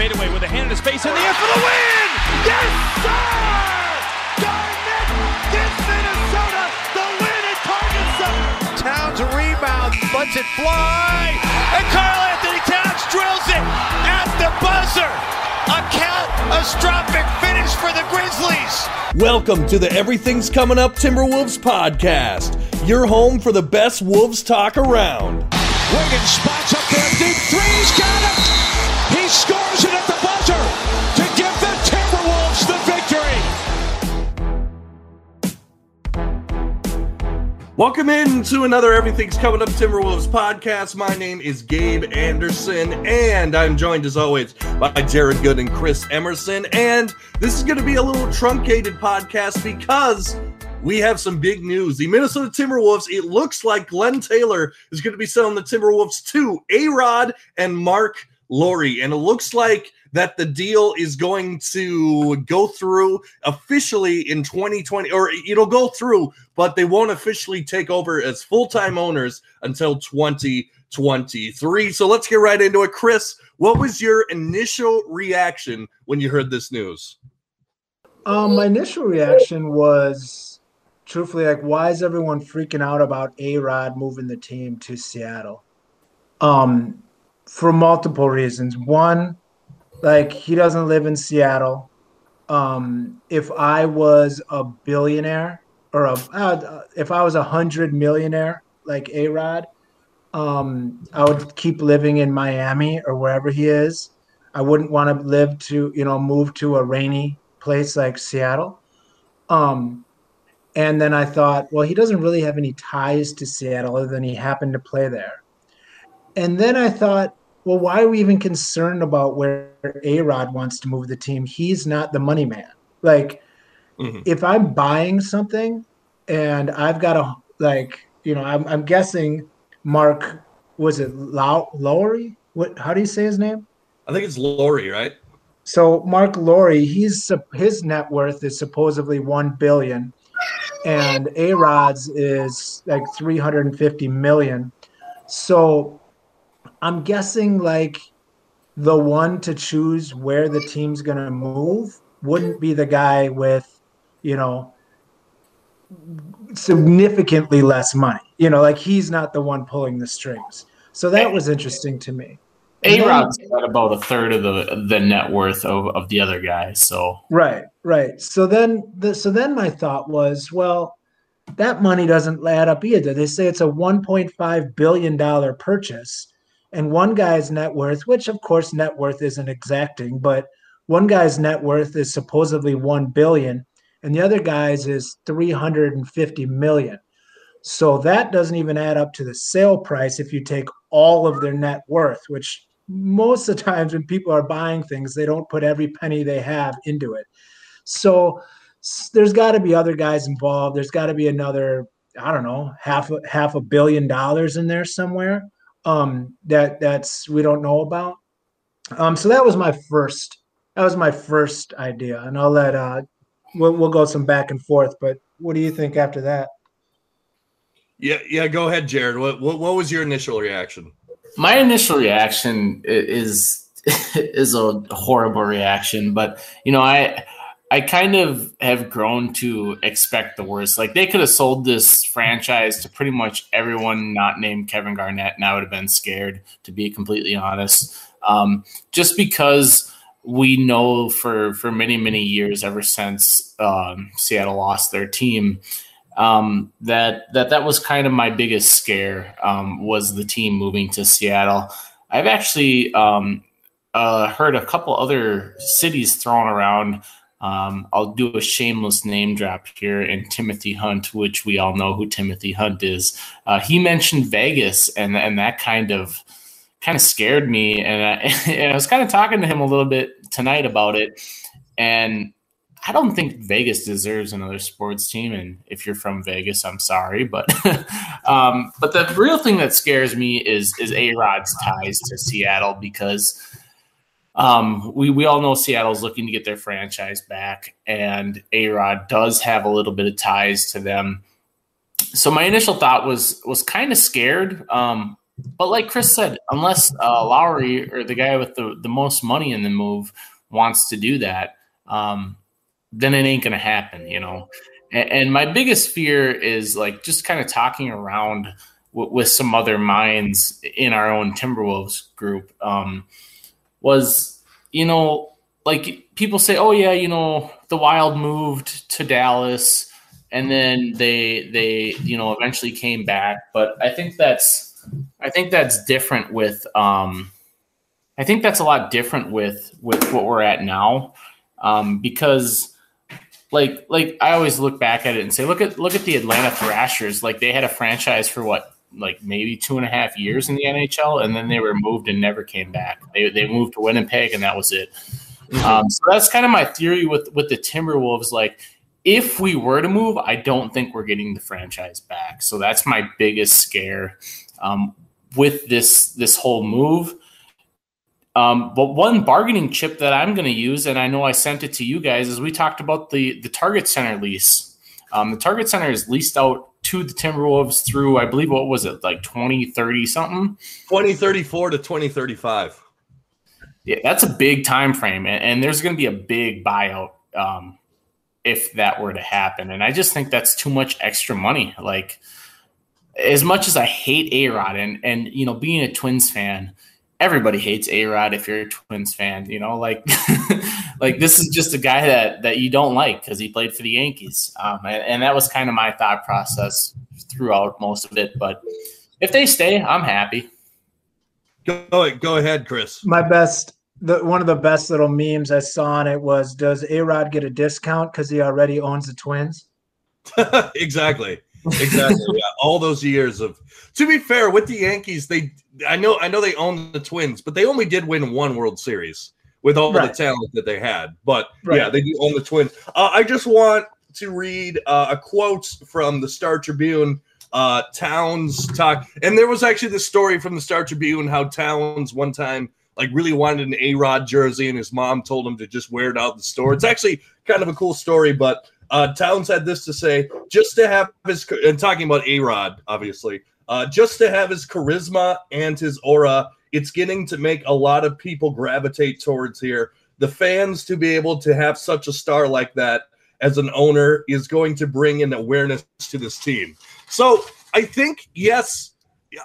The fadeaway with a hand in his face in the air for the win! Yes, sir! Garnett gives Minnesota the win at Target Center. Towns rebound, lets it fly, and Carl Anthony Towns drills it at the buzzer. A catastrophic finish for the Grizzlies. Welcome to the Everything's Coming Up Timberwolves podcast, your home for the best Wolves talk around. Wiggins spots up there, deep three, he's got it! He scores it at the buzzer to give the Timberwolves the victory. Welcome in to another Everything's Coming Up Timberwolves podcast. My name is Gabe Anderson, and I'm joined as always by Jared Good and Chris Emerson. And this is going to be a little truncated podcast because we have some big news. The Minnesota Timberwolves, it looks like Glenn Taylor is going to be selling the Timberwolves to A Rod and Marc Lore. And it looks like that the deal is going to go through officially in 2020, or it'll go through, but they won't officially take over as full time owners until 2023. So let's get right into it. Chris, what was your initial reaction when you heard this news? Um, my initial reaction was truthfully like, why is everyone freaking out about A Rod moving the team to Seattle? Um, for multiple reasons. One, like he doesn't live in Seattle. Um, if I was a billionaire or a, uh, if I was a hundred millionaire like A Rod, um, I would keep living in Miami or wherever he is. I wouldn't want to live to, you know, move to a rainy place like Seattle. Um, and then I thought, well, he doesn't really have any ties to Seattle other than he happened to play there. And then I thought, well, why are we even concerned about where A Rod wants to move the team? He's not the money man. Like, mm-hmm. if I'm buying something and I've got a, like, you know, I'm, I'm guessing Marc, was it Low- Lowry? What, how do you say his name? I think it's Lore, right? So Marc Lowry, he's his net worth is supposedly one billion, and A Rod's is like three hundred and fifty million. So I'm guessing like the one to choose where the team's going to move wouldn't be the guy with, you know, significantly less money. You know, like he's not the one pulling the strings. So that was interesting to me. A Rod's got about a third of the the net worth of, of the other guy. So right, right. So then the so then my thought was, well, that money doesn't add up either. They say it's a 1.5 billion dollar purchase and one guy's net worth, which of course net worth isn't exacting, but one guy's net worth is supposedly 1 billion and the other guy's is 350 million. So that doesn't even add up to the sale price if you take all of their net worth, which most of the times when people are buying things, they don't put every penny they have into it. So there's got to be other guys involved. There's got to be another, I don't know, half a, half a billion dollars in there somewhere um, that that's we don't know about. Um, so that was my first that was my first idea, and I'll let uh, we'll, we'll go some back and forth. But what do you think after that? Yeah, yeah. Go ahead, Jared. What what, what was your initial reaction? My initial reaction is is a horrible reaction, but you know, I I kind of have grown to expect the worst. Like they could have sold this franchise to pretty much everyone not named Kevin Garnett, and I would have been scared, to be completely honest. Um, just because we know for for many many years, ever since um, Seattle lost their team, um, that that that was kind of my biggest scare um, was the team moving to Seattle. I've actually um, uh, heard a couple other cities thrown around um, I'll do a shameless name drop here in Timothy Hunt, which we all know who Timothy Hunt is. Uh, he mentioned Vegas and and that kind of kind of scared me. And I, and I was kind of talking to him a little bit tonight about it. And I don't think Vegas deserves another sports team. And if you're from Vegas, I'm sorry, but um, but the real thing that scares me is is A Rod's ties to Seattle because um, we we all know Seattle's looking to get their franchise back, and A Rod does have a little bit of ties to them. So my initial thought was was kind of scared. Um, but like Chris said, unless uh, Lowry or the guy with the, the most money in the move wants to do that, um, then it ain't going to happen, you know. And, and, my biggest fear is like just kind of talking around w- with some other minds in our own Timberwolves group um, was, you know, like people say, oh yeah, you know, the Wild moved to Dallas and then they they you know eventually came back, but I think that's I think that's different with um, I think that's a lot different with with what we're at now um, because like like I always look back at it and say, look at look at the Atlanta Thrashers. Like they had a franchise for what, like maybe two and a half years in the NHL, and then they were moved and never came back. They they moved to Winnipeg, and that was it. Mm-hmm. Um, so that's kind of my theory with with the Timberwolves. Like if we were to move, I don't think we're getting the franchise back. So that's my biggest scare um, with this this whole move. Um, but one bargaining chip that I'm going to use, and I know I sent it to you guys, is we talked about the the Target Center lease. Um, the Target Center is leased out to the Timberwolves through, I believe, what was it, like 2030 something? 2034 to 2035. Yeah, that's a big time frame, and, and there's going to be a big buyout um, if that were to happen. And I just think that's too much extra money. Like, as much as I hate A Rod, and and you know, being a Twins fan everybody hates A Rod if you're a Twins fan. You know, like like this is just a guy that that you don't like because he played for the Yankees, um, and, and, that was kind of my thought process throughout most of it. But if they stay, I'm happy. Go go ahead, Chris. My best. The, one of the best little memes I saw on it was, "Does A Rod get a discount because he already owns the Twins?" exactly exactly. yeah. All those years of to be fair, with the Yankees, they I know I know they own the twins, but they only did win one World Series with all right. the talent that they had. But right. yeah, they do own the twins. Uh, I just want to read uh, a quote from the Star Tribune. Uh, Towns talk, and there was actually this story from the Star Tribune how Towns one time like really wanted an A Rod jersey, and his mom told him to just wear it out the store. It's actually kind of a cool story, but uh, Towns had this to say: just to have his and talking about A Rod, obviously, uh, just to have his charisma and his aura, it's getting to make a lot of people gravitate towards here. The fans to be able to have such a star like that as an owner is going to bring an awareness to this team. So I think yes,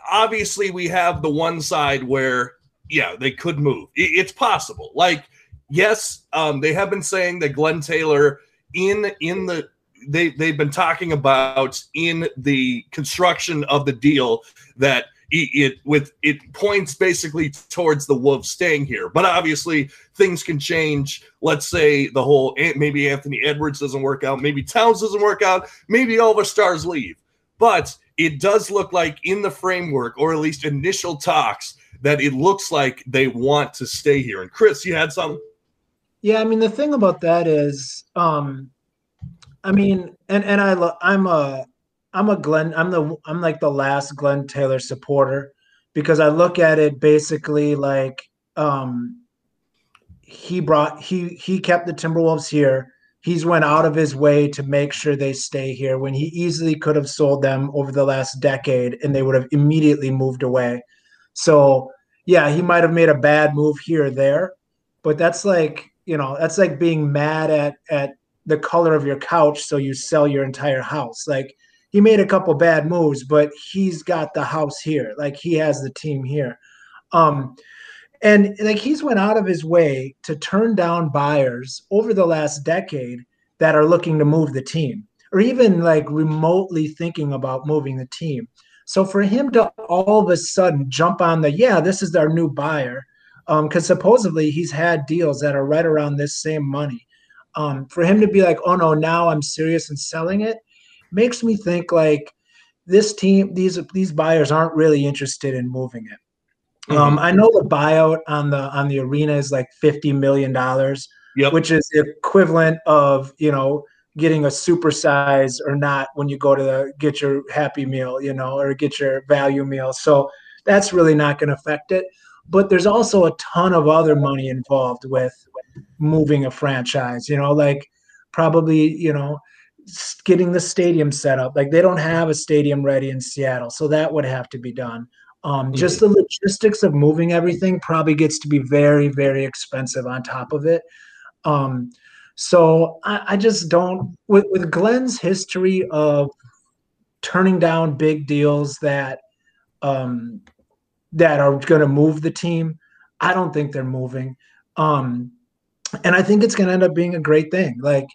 obviously we have the one side where yeah they could move. It's possible. Like yes, um, they have been saying that Glenn Taylor in in the they they've been talking about in the construction of the deal that it, it, with it points basically towards the Wolves staying here. But obviously things can change. Let's say the whole maybe Anthony Edwards doesn't work out, maybe Towns doesn't work out, maybe all the stars leave. But it does look like in the framework, or at least initial talks, that it looks like they want to stay here. And Chris, you had some. Yeah, I mean the thing about that is, um, I mean, and and I lo- I'm a I'm a Glenn I'm the I'm like the last Glenn Taylor supporter because I look at it basically like um, he brought he he kept the Timberwolves here. He's went out of his way to make sure they stay here when he easily could have sold them over the last decade and they would have immediately moved away. So yeah, he might have made a bad move here or there, but that's like you know that's like being mad at at the color of your couch so you sell your entire house like he made a couple bad moves but he's got the house here like he has the team here um and like he's went out of his way to turn down buyers over the last decade that are looking to move the team or even like remotely thinking about moving the team so for him to all of a sudden jump on the yeah this is our new buyer because um, supposedly he's had deals that are right around this same money. Um, for him to be like, oh no, now I'm serious and selling it, makes me think like this team, these these buyers aren't really interested in moving it. Mm-hmm. Um, I know the buyout on the on the arena is like fifty million dollars, yep. which is the equivalent of you know getting a supersize or not when you go to the, get your happy meal, you know, or get your value meal. So that's really not going to affect it. But there's also a ton of other money involved with moving a franchise, you know, like probably, you know, getting the stadium set up. Like they don't have a stadium ready in Seattle. So that would have to be done. Um, mm-hmm. Just the logistics of moving everything probably gets to be very, very expensive on top of it. Um, so I, I just don't with, with Glenn's history of turning down big deals that um, that are going to move the team. I don't think they're moving. Um, and I think it's going to end up being a great thing. Like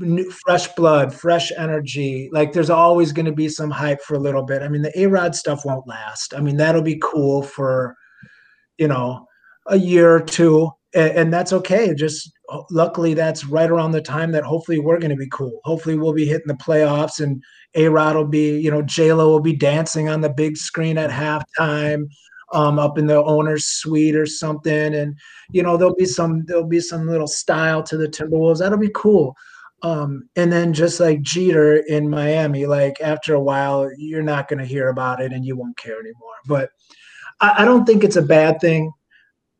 new, fresh blood, fresh energy. Like there's always going to be some hype for a little bit. I mean, the A Rod stuff won't last. I mean, that'll be cool for, you know, a year or two and, and that's okay. Just luckily, that's right around the time that hopefully we're going to be cool. Hopefully, we'll be hitting the playoffs, and A Rod will be, you know, J Lo will be dancing on the big screen at halftime. Um, up in the owner's suite or something, and you know there'll be some there'll be some little style to the Timberwolves. That'll be cool. Um, and then just like Jeter in Miami, like after a while, you're not going to hear about it and you won't care anymore. But I, I, don't think it's a bad thing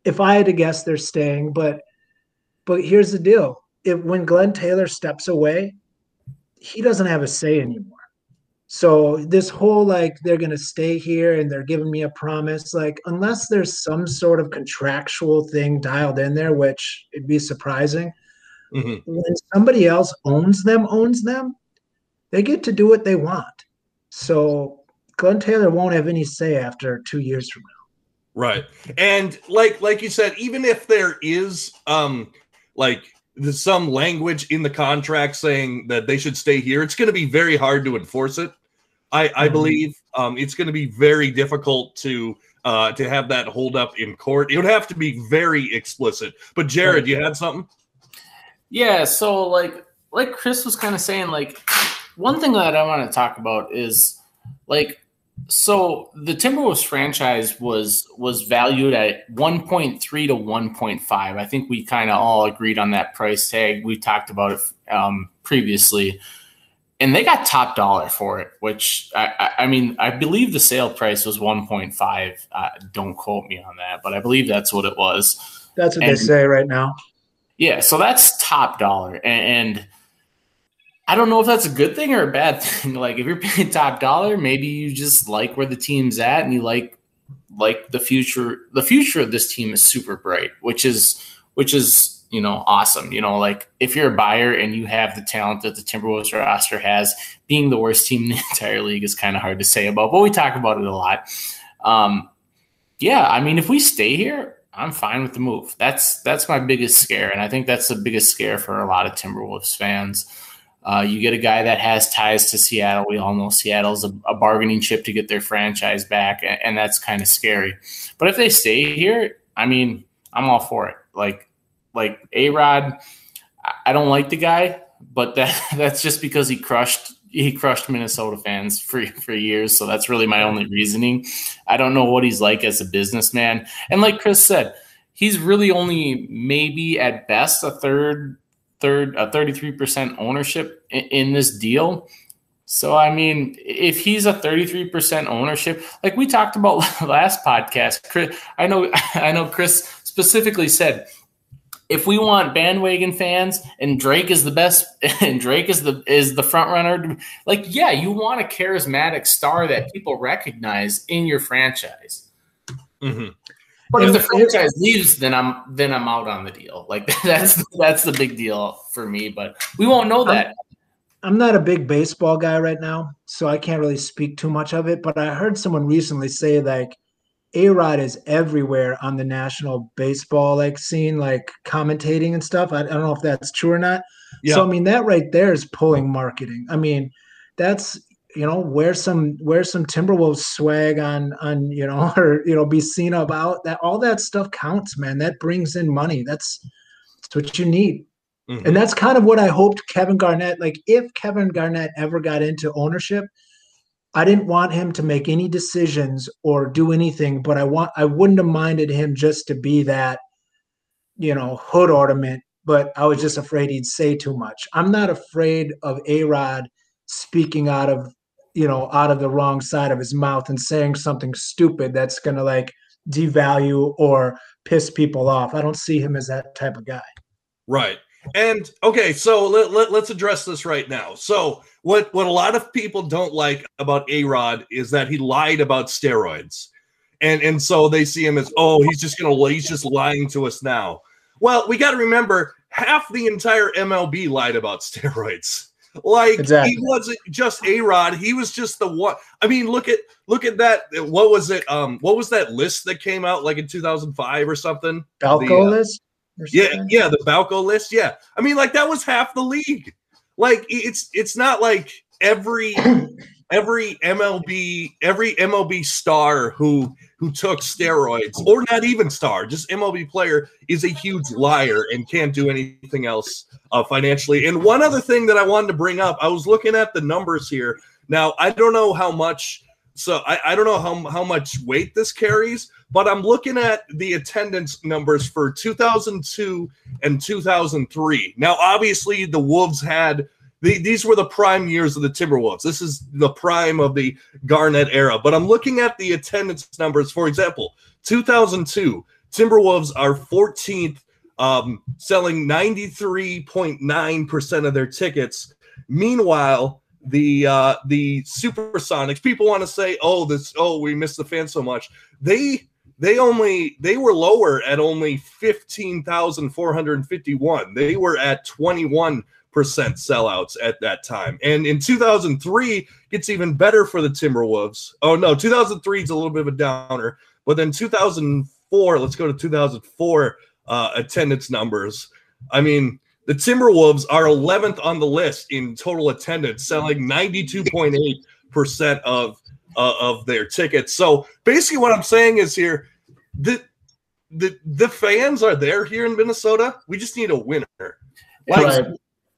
if I had to guess, they're staying. But but here's the deal: if when Glenn Taylor steps away, he doesn't have a say anymore. So this whole like they're gonna stay here and they're giving me a promise, like unless there's some sort of contractual thing dialed in there, which it'd be surprising. Mm-hmm. When somebody else owns them, owns them, they get to do what they want. So Glenn Taylor won't have any say after two years from now. Right. And like like you said, even if there is um like some language in the contract saying that they should stay here, it's going to be very hard to enforce it. I, I mm-hmm. believe um, it's going to be very difficult to uh, to have that hold up in court. It would have to be very explicit. But Jared, you had something? Yeah. So like like Chris was kind of saying, like one thing that I want to talk about is like so the Timberwolves franchise was was valued at 1.3 to 1.5. I think we kind of all agreed on that price tag. We talked about it um, previously, and they got top dollar for it. Which I, I, mean, I believe the sale price was 1.5. Uh, don't quote me on that, but I believe that's what it was. That's what and, they say right now. Yeah, so that's top dollar, and, and I don't know if that's a good thing or a bad thing. Like if you're paying top dollar, maybe you just like where the team's at and you like like the future the future of this team is super bright, which is which is, you know, awesome. You know, like if you're a buyer and you have the talent that the Timberwolves roster has, being the worst team in the entire league is kind of hard to say about, but we talk about it a lot. Um, yeah, I mean, if we stay here, I'm fine with the move. That's that's my biggest scare, and I think that's the biggest scare for a lot of Timberwolves fans. Uh, you get a guy that has ties to Seattle. We all know Seattle's a, a bargaining chip to get their franchise back, and, and that's kind of scary. But if they stay here, I mean, I'm all for it. Like, like A Rod, I don't like the guy, but that that's just because he crushed he crushed Minnesota fans for for years. So that's really my only reasoning. I don't know what he's like as a businessman, and like Chris said, he's really only maybe at best a third third a 33% ownership in, in this deal. So I mean, if he's a 33% ownership, like we talked about last podcast, Chris, I know I know Chris specifically said if we want bandwagon fans and Drake is the best and Drake is the is the front runner, like yeah, you want a charismatic star that people recognize in your franchise. Mm-hmm. But if the franchise leaves, then I'm then I'm out on the deal. Like that's that's the big deal for me. But we won't know that. I'm, I'm not a big baseball guy right now, so I can't really speak too much of it. But I heard someone recently say like a Rod is everywhere on the national baseball like scene, like commentating and stuff. I, I don't know if that's true or not. Yeah. So I mean, that right there is pulling marketing. I mean, that's you know wear some wear some timberwolves swag on on you know or you know be seen about that all that stuff counts man that brings in money that's that's what you need mm-hmm. and that's kind of what i hoped kevin garnett like if kevin garnett ever got into ownership I didn't want him to make any decisions or do anything, but I want I wouldn't have minded him just to be that, you know, hood ornament. But I was just afraid he'd say too much. I'm not afraid of A Rod speaking out of, you know, out of the wrong side of his mouth and saying something stupid that's gonna like devalue or piss people off. I don't see him as that type of guy. Right. And okay, so let, let, us address this right now. So what what a lot of people don't like about A Rod is that he lied about steroids. And and so they see him as, oh, he's just gonna he's just lying to us now. Well, we gotta remember half the entire MLB lied about steroids. Like exactly. he wasn't just A Rod, he was just the one. I mean, look at look at that. What was it? Um, what was that list that came out like in 2005 or something? Balco uh, list? Yeah, yeah, the Balco list. Yeah, I mean, like that was half the league. Like it's it's not like every every MLB every MLB star who who took steroids or not even star, just MLB player is a huge liar and can't do anything else uh, financially. And one other thing that I wanted to bring up, I was looking at the numbers here. Now I don't know how much so I, I don't know how, how much weight this carries, but I'm looking at the attendance numbers for 2002 and 2003. Now, obviously, the Wolves had the, these were the prime years of the Timberwolves. This is the prime of the Garnett era. But I'm looking at the attendance numbers. For example, 2002, Timberwolves are 14th, um, selling 93.9% of their tickets. Meanwhile, the uh the supersonics people want to say oh this oh we missed the fans so much. They they only they were lower at only 15,451 they were at 21 percent sellouts at that time. And in 2003 gets even better for the timberwolves. Oh no 2003 is a little bit of a downer but then 2004 let's go to 2004 uh attendance numbers. I mean the Timberwolves are 11th on the list in total attendance, selling 92.8% of uh, of their tickets. So basically, what I'm saying is here, the the the fans are there here in Minnesota. We just need a winner. Like, right.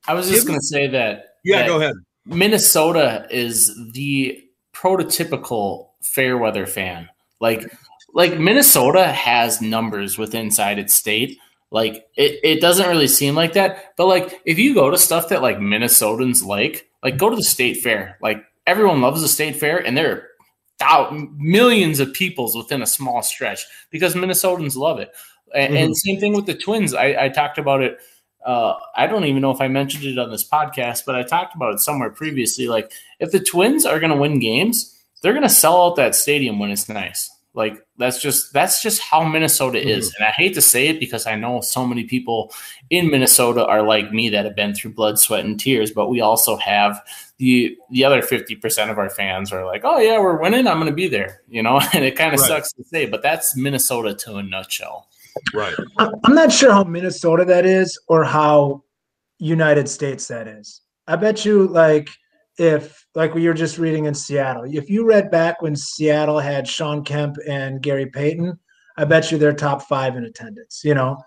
I was just going to say that. Yeah, that go ahead. Minnesota is the prototypical fair weather fan. Like like Minnesota has numbers with inside its state like it, it doesn't really seem like that. But like if you go to stuff that like Minnesotans like, like go to the state fair. Like everyone loves the state fair and there are thousands, millions of peoples within a small stretch because Minnesotans love it. And, mm-hmm. and same thing with the twins. I, I talked about it. Uh, I don't even know if I mentioned it on this podcast, but I talked about it somewhere previously. Like if the twins are going to win games, they're going to sell out that stadium when it's nice. Like that's just that's just how Minnesota mm-hmm. is. And I hate to say it because I know so many people in Minnesota are like me that have been through blood, sweat, and tears, but we also have the the other 50% of our fans are like, "Oh yeah, we're winning, I'm going to be there." You know, and it kind of right. sucks to say, but that's Minnesota to a nutshell. Right. I'm not sure how Minnesota that is or how United States that is. I bet you like if like we were just reading in Seattle. If you read back when Seattle had Shawn Kemp and Gary Payton, I bet you they're top five in attendance. You know,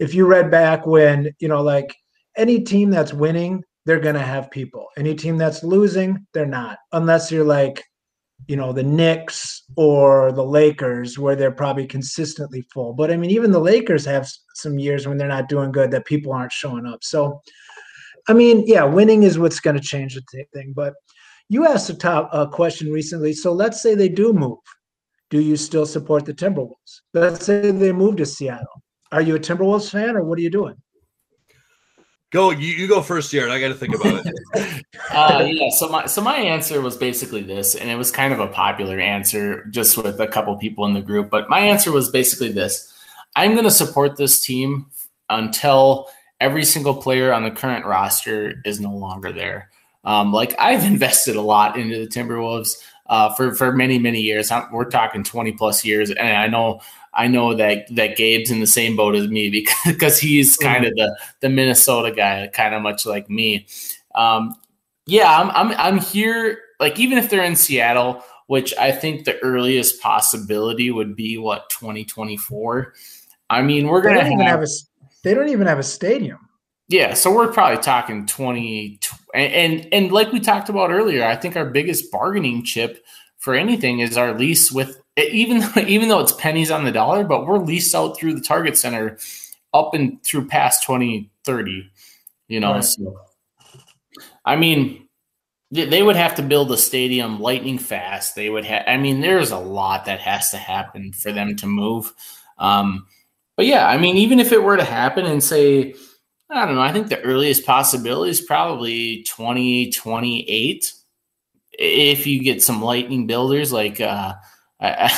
if you read back when, you know, like any team that's winning, they're to have people. Any team that's losing, they're not, unless you're like, you know, the Knicks or the Lakers, where they're probably consistently full. But I mean, even the Lakers have some years when they're not doing good that people aren't showing up. So, I mean, yeah, winning is what's going to change the thing. But you asked a top uh, question recently. So let's say they do move. Do you still support the Timberwolves? Let's say they move to Seattle. Are you a Timberwolves fan or what are you doing? Go, you, you go first, Jared. I got to think about it. uh, yeah. So my so my answer was basically this, and it was kind of a popular answer just with a couple people in the group. But my answer was basically this: I'm going to support this team until every single player on the current roster is no longer there. Um, like I've invested a lot into the Timberwolves uh, for for many many years. We're talking twenty plus years, and I know I know that that Gabe's in the same boat as me because, because he's kind of the the Minnesota guy, kind of much like me. Um, yeah, I'm, I'm I'm here. Like even if they're in Seattle, which I think the earliest possibility would be what 2024. I mean, we're gonna have, even have a they don't even have a stadium. Yeah, so we're probably talking 20 And, and and like we talked about earlier, I think our biggest bargaining chip for anything is our lease with even even though it's pennies on the dollar, but we're leased out through the Target Center up and through past 2030. You know, right. so I mean, they would have to build a stadium lightning fast. They would have. I mean, there's a lot that has to happen for them to move. Um, but yeah, I mean, even if it were to happen and say, I don't know, I think the earliest possibility is probably 2028. If you get some lightning builders like, uh, I,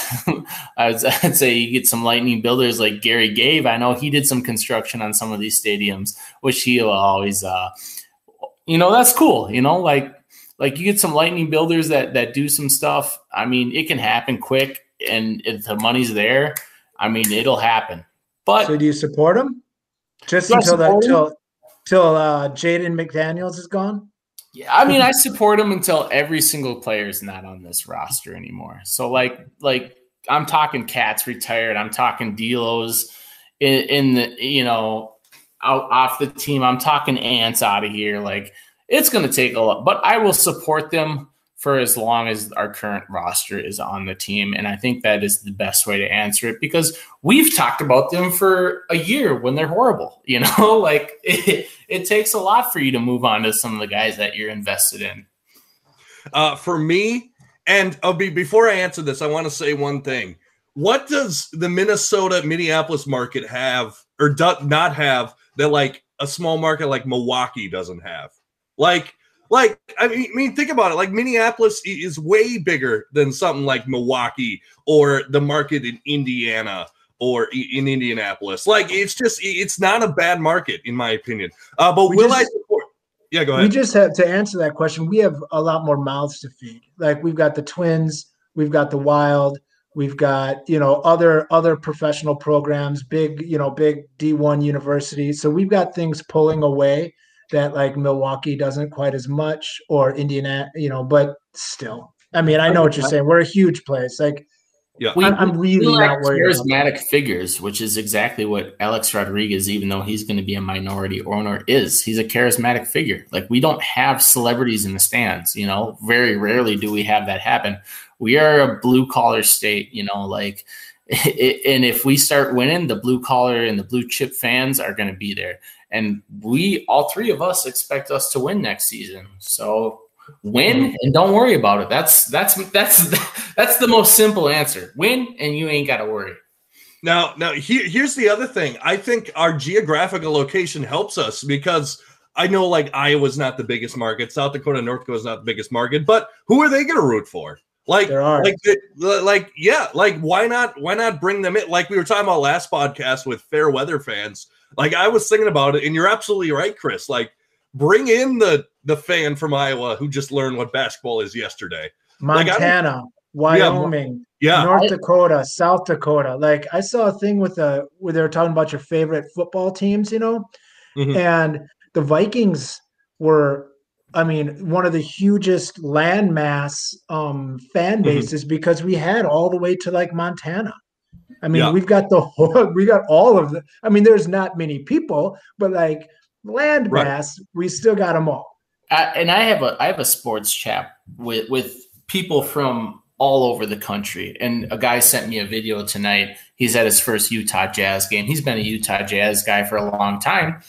I would say you get some lightning builders like Gary Gave. I know he did some construction on some of these stadiums, which he'll always, uh, you know, that's cool. You know, like like you get some lightning builders that that do some stuff. I mean, it can happen quick, and if the money's there, I mean, it'll happen. But so, do you support them? Just until that till till uh, Jaden McDaniels is gone. Yeah, I mean, I support him until every single player is not on this roster anymore. So, like, like I'm talking KAT's retired. I'm talking D'Lo's in, in the you know out off the team. I'm talking Ants out of here. Like, it's going to take a lot, but I will support them for as long as our current roster is on the team. And I think that is the best way to answer it because we've talked about them for a year when they're horrible. You know, like it, it takes a lot for you to move on to some of the guys that you're invested in. Uh, for me, and I'll be before I answer this, I want to say one thing. What does the Minnesota Minneapolis market have or do not have that like a small market like Milwaukee doesn't have? Like, like I mean, I mean, think about it. Like Minneapolis is way bigger than something like Milwaukee or the market in Indiana or in Indianapolis. Like it's just it's not a bad market in my opinion. Uh, but we will just, I support? Yeah, go ahead. We just have to answer that question. We have a lot more mouths to feed. Like we've got the Twins, we've got the Wild, we've got you know other other professional programs, big you know big D one universities. So we've got things pulling away that like Milwaukee doesn't quite as much or Indiana, you know, but still. I mean, I know what you're saying. We're a huge place. Like yeah. We, I'm really we not worried. Charismatic figures, which is exactly what Alex Rodriguez, even though he's going to be a minority owner, is. He's a charismatic figure. Like we don't have celebrities in the stands. You know, very rarely do we have that happen. We are a blue collar state. You know, like, it, and if we start winning, the blue collar and the blue chip fans are going to be there. And we, all three of us, expect us to win next season. So win mm-hmm. and don't worry about it. That's that's that's that's the most simple answer. Win and you ain't got to worry. Now, now here, here's the other thing. I think our geographical location helps us because I know like Iowa's not the biggest market, South Dakota, North Dakota's not the biggest market, but who are they going to root for? Like, like, like, yeah, like, why not? Why not bring them in? Like we were talking about last podcast with fair weather fans. Like I was thinking about it, and you're absolutely right, Chris. Like bring in the the fan from Iowa who just learned what basketball is yesterday. Montana, like, Wyoming, yeah, yeah, North Dakota, South Dakota. Like I saw a thing with a where they were talking about your favorite football teams, you know, mm-hmm. and the Vikings were I mean, one of the hugest landmass um, fan mm-hmm. bases mm-hmm. because we had all the way to like Montana. I mean, yeah. we've got the whole, we got all of the. I mean, there's not many people, but like land right. we still got them all. Uh, and I have a I have a sports chat with with people from all over the country. And a guy sent me a video tonight. He's at his first Utah Jazz game. He's been a Utah Jazz guy for a long time,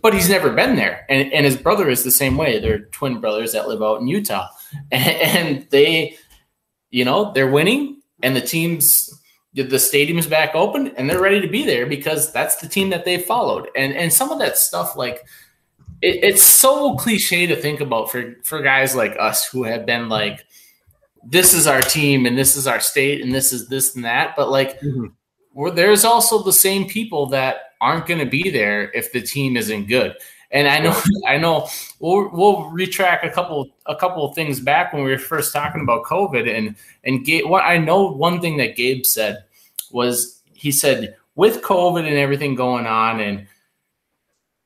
but he's never been there. And, and his brother is the same way. They're twin brothers that live out in Utah, and, and they, you know, they're winning, and the team's the stadium's back open and they're ready to be there because that's the team that they followed. And and some of that stuff, like it, it's so cliche to think about for for guys like us who have been like, this is our team and this is our state and this is this and that. But like, mm-hmm. there's also the same people that aren't going to be there if the team isn't good. And I know, I know, we'll we'll retrack a couple a couple of things back when we were first talking about COVID. And and Gabe, what I know, one thing that Gabe said was he said with COVID and everything going on, and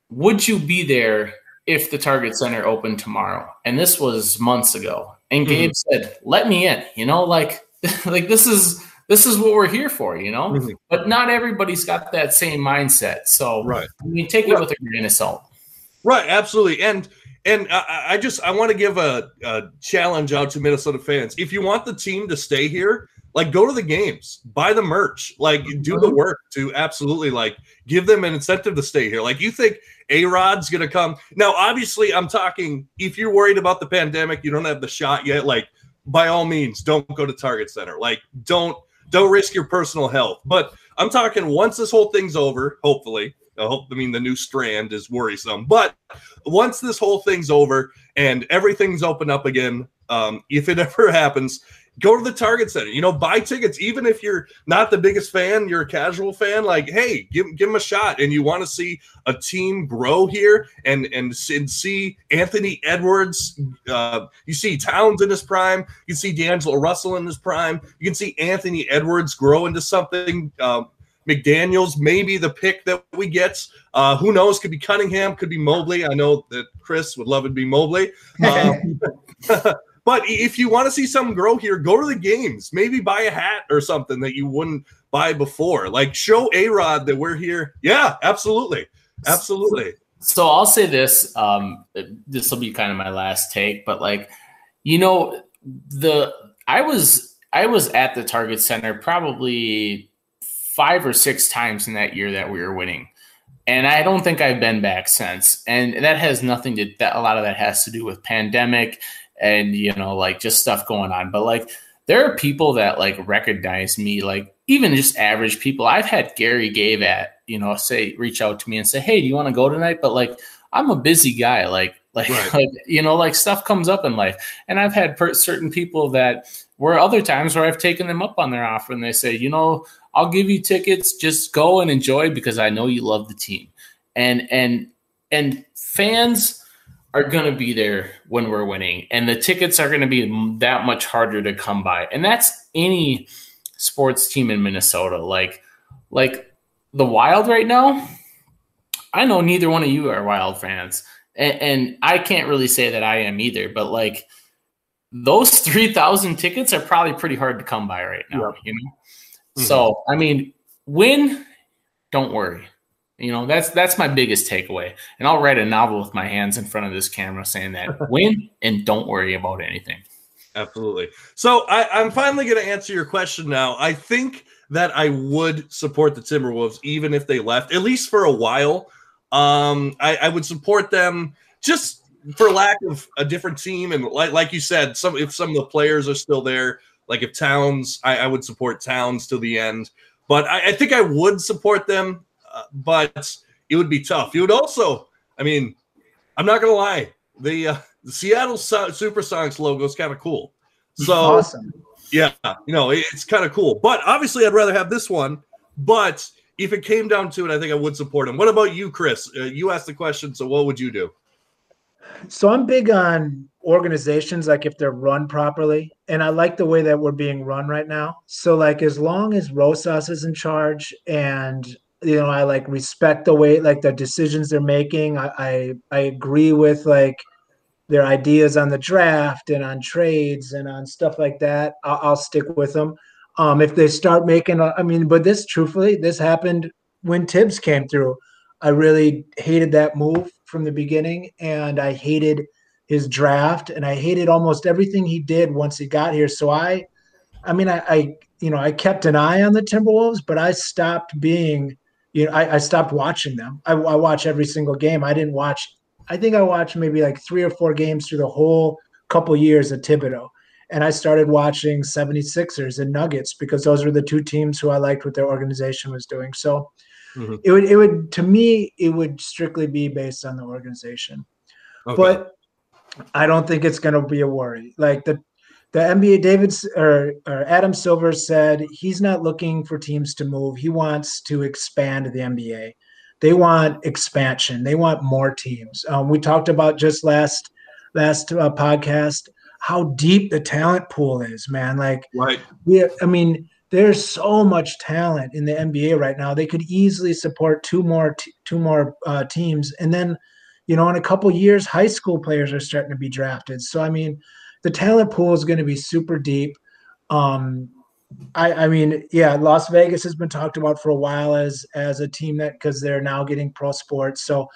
would you be there if the Target Center opened tomorrow? And this was months ago. And mm-hmm. Gabe said, "Let me in." You know, like like this is this is what we're here for, you know. Mm-hmm. But not everybody's got that same mindset. So, right. I mean, take it with a grain of salt. Right, absolutely. And and I, I just I want to give a, a challenge out to Minnesota fans. If you want the team to stay here, like go to the games, buy the merch, like do the uh-huh. work to absolutely like give them an incentive to stay here. Like you think A Rod's gonna come now? Obviously, I'm talking if you're worried about the pandemic, you don't have the shot yet. Like by all means, don't go to Target Center. Like don't don't risk your personal health. But I'm talking once this whole thing's over, hopefully. I hope I mean the new strand is worrisome. But once this whole thing's over and everything's open up again, um, if it ever happens, go to the Target Center. You know, buy tickets, even if you're not the biggest fan, you're a casual fan. Like, hey, give give them a shot, and you want to see a team grow here, and and, and see Anthony Edwards. Uh, you see Towns in his prime. You see D'Angelo Russell in his prime. You can see Anthony Edwards grow into something. Uh, McDaniels, maybe the pick that we get. Uh, who knows? Could be Cunningham, could be Mobley. I know that Chris would love it to be Mobley. Um, But if you want to see something grow here, go to the games. Maybe buy a hat or something that you wouldn't buy before. Like show A Rod that we're here. Yeah, absolutely. Absolutely. So I'll say this. Um, this will be kind of my last take, but like, you know, the I was I was at the Target Center probably five or six times in that year that we were winning. And I don't think I've been back since. And that has nothing to that a lot of that has to do with pandemic and you know like just stuff going on but like there are people that like recognize me like even just average people i've had gary gave at you know say reach out to me and say hey do you want to go tonight but like i'm a busy guy like like, right. like you know like stuff comes up in life and i've had per- certain people that where other times where i've taken them up on their offer and they say you know i'll give you tickets just go and enjoy because i know you love the team and and and fans are going to be there when we're winning, and the tickets are going to be that much harder to come by. And that's any sports team in Minnesota. Like, like the Wild right now. I know neither one of you are Wild fans, and, and I can't really say that I am either. But like, those three thousand tickets are probably pretty hard to come by right now. You know, mm-hmm. so I mean, win. Don't worry you know, that's that's my biggest takeaway. And I'll write a novel with my hands in front of this camera saying that win and don't worry about anything. Absolutely. So I, I'm finally going to answer your question now. I think that I would support the Timberwolves even if they left, at least for a while. Um, I, I would support them just for lack of a different team, and like like you said, some if some of the players are still there, like if Towns, I, I would support Towns to the end. But I, I think I would support them but it would be tough. You would also, I mean, I'm not gonna lie, the, uh, the Seattle so- Supersonics logo is kind of cool. So awesome. Yeah, you know, it's kind of cool. But obviously, I'd rather have this one. But if it came down to it, I think I would support him. What about you, Chris? Uh, you asked the question, so what would you do? So I'm big on organizations like if they're run properly and i like the way that we're being run right now. So like as long as rosas is in charge and you know i like respect the way like the decisions they're making i i, I agree with like their ideas on the draft and on trades and on stuff like that i'll, I'll stick with them. Um if they start making i mean but this truthfully this happened when Thibs came through i really hated that move from the beginning and i hated his draft and i hated almost everything he did once he got here so i i mean i, I you know i kept an eye on the timberwolves but i stopped being you know, I, I stopped watching them. I, I, watch every single game. I didn't watch. I think I watched maybe like three or four games through the whole couple years of Thibodeau. And I started watching 76ers and Nuggets because those were the two teams who I liked what their organization was doing. So mm-hmm. it would, it would, to me, it would strictly be based on the organization. Okay. But I don't think it's going to be a worry. Like the the NBA David's or, or Adam Silver said he's not looking for teams to move. He wants to expand the NBA. They want expansion. They want more teams. Um, we talked about just last last uh, podcast how deep the talent pool is, man. Like, right? We, I mean, there's so much talent in the NBA right now. They could easily support two more t- two more uh, teams, and then, you know, in a couple years, high school players are starting to be drafted. So, I mean, the talent pool is going to be super deep. Um, I, I mean, yeah, Las Vegas has been talked about for a while as as a team that because they're now getting pro sports. So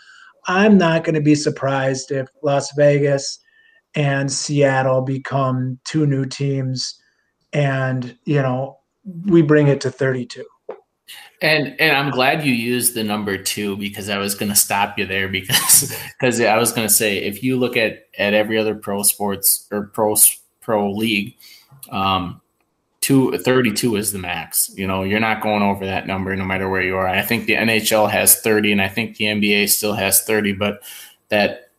I'm not going to be surprised if Las Vegas and Seattle become two new teams and, you know, we bring it to 32. And and I'm glad you used the number two because I was going to stop you there because because I was going to say if you look at at every other pro sports or pro pro league, um, two, 32 is the max. You know, you're not going over that number no matter where you are. I think the NHL has 30 and I think the NBA still has 30, but that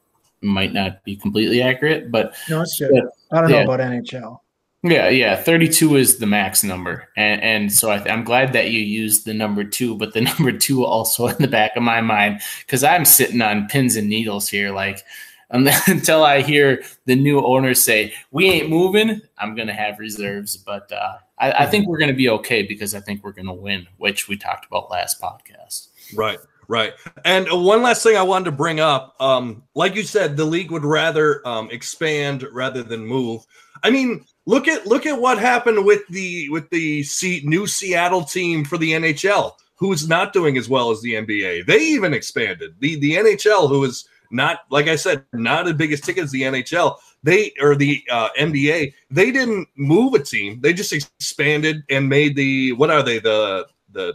might not be completely accurate. But no, it's good. I don't yeah. know about NHL. Yeah, yeah, 32 is the max number. And, and so I, am glad that you used the number two, but the number two also in the back of my mind, because I'm sitting on pins and needles here. Like, until I hear the new owner say we ain't moving, I'm gonna have reserves. But uh, I, I, think we're gonna be okay because I think we're gonna win, which we talked about last podcast. Right, right. And one last thing I wanted to bring up, um, like you said, the league would rather um, expand rather than move. I mean, look at look at what happened with the with the C- new Seattle team for the NHL, who is not doing as well as the NBA. They even expanded the the NHL, who is not like I said, not as big as ticket as the NHL. They or the uh, NBA. They didn't move a team. They just expanded and made the what are they the the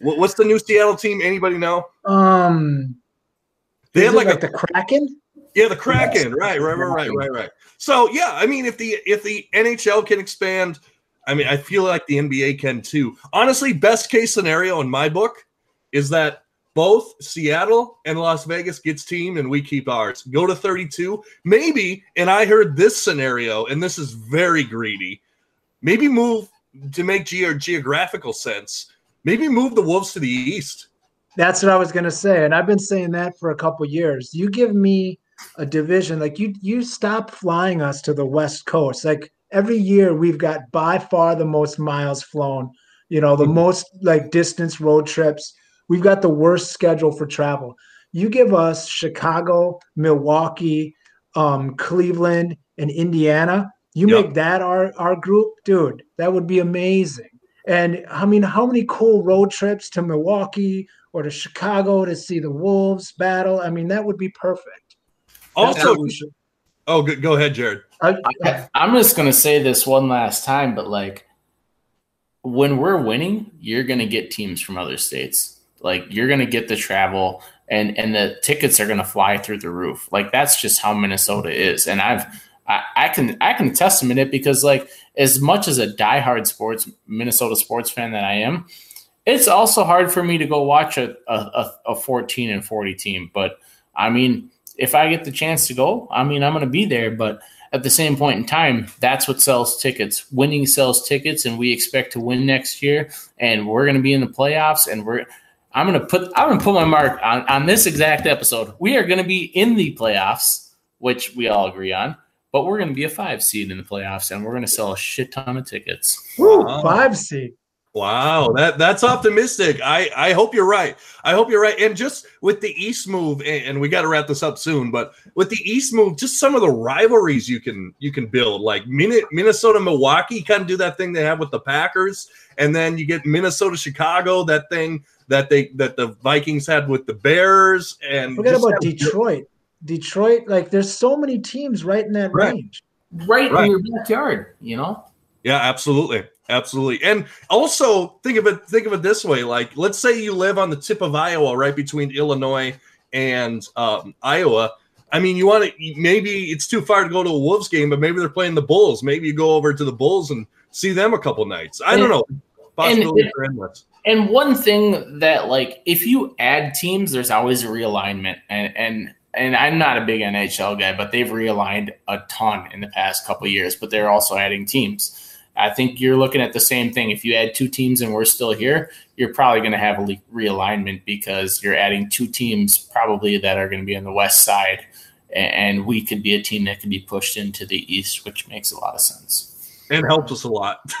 what's the new Seattle team? Anybody know? Um, they had like, like a, the Kraken. Yeah, the Kraken. Right, right, right, right, right, right. So yeah, I mean, if the if the NHL can expand, I mean, I feel like the NBA can too. Honestly, best case scenario in my book is that both Seattle and Las Vegas gets team and we keep ours. Go to 32. Maybe, and I heard this scenario, and this is very greedy. Maybe move to make ge- geographical sense. Maybe move the Wolves to the east. That's what I was going to say, and I've been saying that for a couple years. You give me a division like you you stop flying us to the west coast. Like every year we've got by far the most miles flown, you know, the mm-hmm. most like distance road trips We've got the worst schedule for travel. You give us Chicago, Milwaukee, um, Cleveland, and Indiana. You yep. make that our our group, dude. That would be amazing. And I mean, how many cool road trips to Milwaukee or to Chicago to see the Wolves battle? I mean, that would be perfect. Also, oh, go, go ahead, Jared. I, I'm just gonna say this one last time, but like, when we're winning, you're gonna get teams from other states like you're going to get the travel and and the tickets are going to fly through the roof. Like that's just how Minnesota is. And I've I, can I can testament it because like as much as a diehard sports Minnesota sports fan that I am, it's also hard for me to go watch a, a, a 14 and 40 team. But I mean, if I get the chance to go, I mean, I'm going to be there. But at the same point in time, that's what sells tickets. Winning sells tickets, and we expect to win next year. And we're going to be in the playoffs, and we're I'm gonna put I'm gonna put my mark on, on this exact episode. We are gonna be in the playoffs, which we all agree on, but we're gonna be a five seed in the playoffs, and we're gonna sell a shit ton of tickets. Woo, wow. Five seed. Wow, that that's optimistic. I I hope you're right. I hope you're right. And just with the East move, and, we got to wrap this up soon. But with the East move, just some of the rivalries you can you can build, like Minnesota, Milwaukee, kind of do that thing they have with the Packers, and then you get Minnesota, Chicago, that thing that they that the Vikings had with the Bears and forget about Detroit. Detroit, like there's so many teams right in that right. range. Right, right, in your backyard, you know? Yeah, absolutely. Absolutely. And also think of it think of it this way. Like let's say you live on the tip of Iowa, right between Illinois and um, Iowa. I mean, you want to maybe it's too far to go to a Wolves game, but maybe they're playing the Bulls. Maybe you go over to the Bulls and see them a couple nights. I don't know. Possibilities are endless. And one thing that like if you add teams, there's always a realignment. And and and I'm not a big NHL guy, but they've realigned a ton in the past couple years, but they're also adding teams. I think you're looking at the same thing. If you add two teams and we're still here, you're probably going to have a realignment because you're adding two teams probably that are going to be on the west side, and we could be a team that could be pushed into the east, which makes a lot of sense and helps us a lot.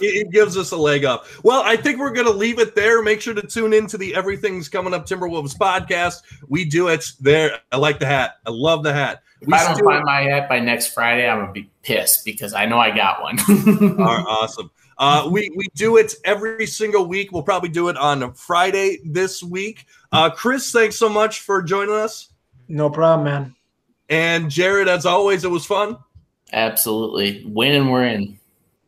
it gives us a leg up. Well, I think we're going to leave it there. Make sure to tune into the Everything's Coming Up Timberwolves podcast. We do it there. I like the hat. I love the hat. If we I don't find my hat by next Friday, I'm going to be pissed because I know I got one. awesome. Uh, we we do it every single week. We'll probably do it on Friday this week. Uh, Chris, thanks so much for joining us. No problem, man. And Jared, as always, it was fun. Absolutely, win and we're in.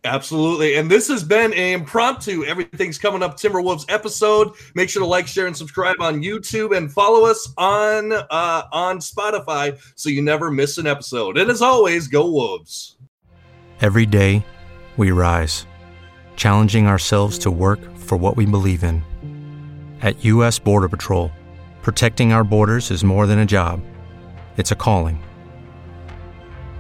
Absolutely. And this has been an impromptu Everything's Coming Up Timberwolves episode. Make sure to like, share, and subscribe on YouTube and follow us on uh, on Spotify so you never miss an episode. And as always, go Wolves. Every day, we rise, challenging ourselves to work for what we believe in. At U.S. Border Patrol, protecting our borders is more than a job, it's a calling.